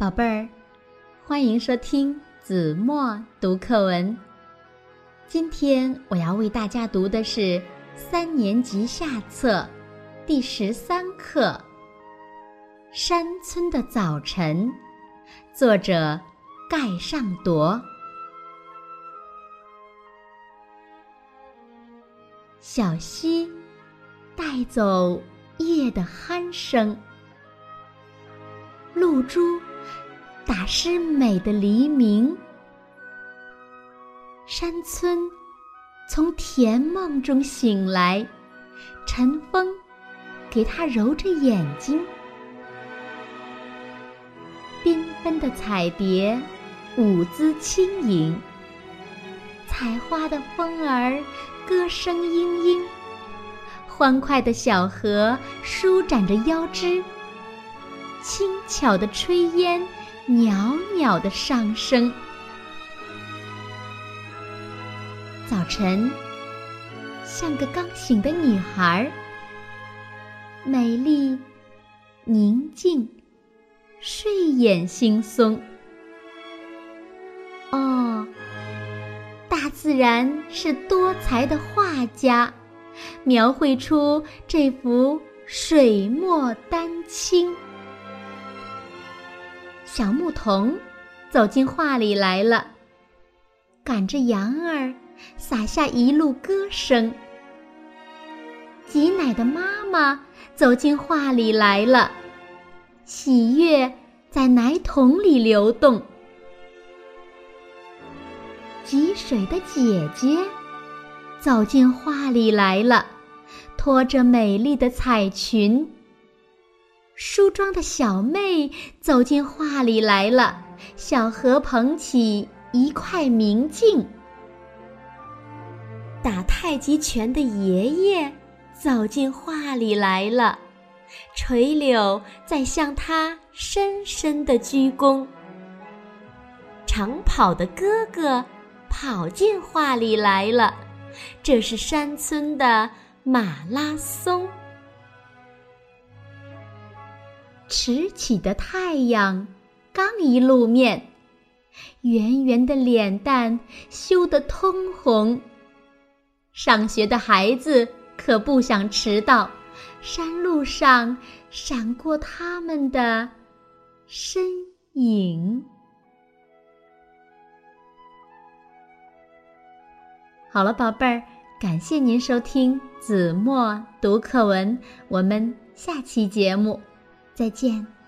宝贝儿，欢迎收听子墨读课文。今天我要为大家读的是三年级下册第十三课《山村的早晨》，作者盖尚铎。小溪带走夜的鼾声，露珠。打湿美的黎明，山村从甜梦中醒来，晨风给他揉着眼睛，缤纷的彩蝶舞姿轻盈，采花的风儿歌声嘤嘤，欢快的小河舒展着腰肢，轻巧的炊烟。袅袅的上升。早晨，像个刚醒的女孩，美丽、宁静、睡眼惺忪。哦，大自然是多才的画家，描绘出这幅水墨丹青。小牧童走进画里来了，赶着羊儿撒下一路歌声。挤奶的妈妈走进画里来了，喜悦在奶桶里流动。汲水的姐姐走进画里来了，拖着美丽的彩裙。梳妆的小妹走进画里来了，小河捧起一块明镜。打太极拳的爷爷走进画里来了，垂柳在向他深深的鞠躬。长跑的哥哥跑进画里来了，这是山村的马拉松。迟起的太阳刚一露面，圆圆的脸蛋羞得通红。上学的孩子可不想迟到，山路上闪过他们的身影。好了，宝贝儿，感谢您收听子墨读课文，我们下期节目。再见。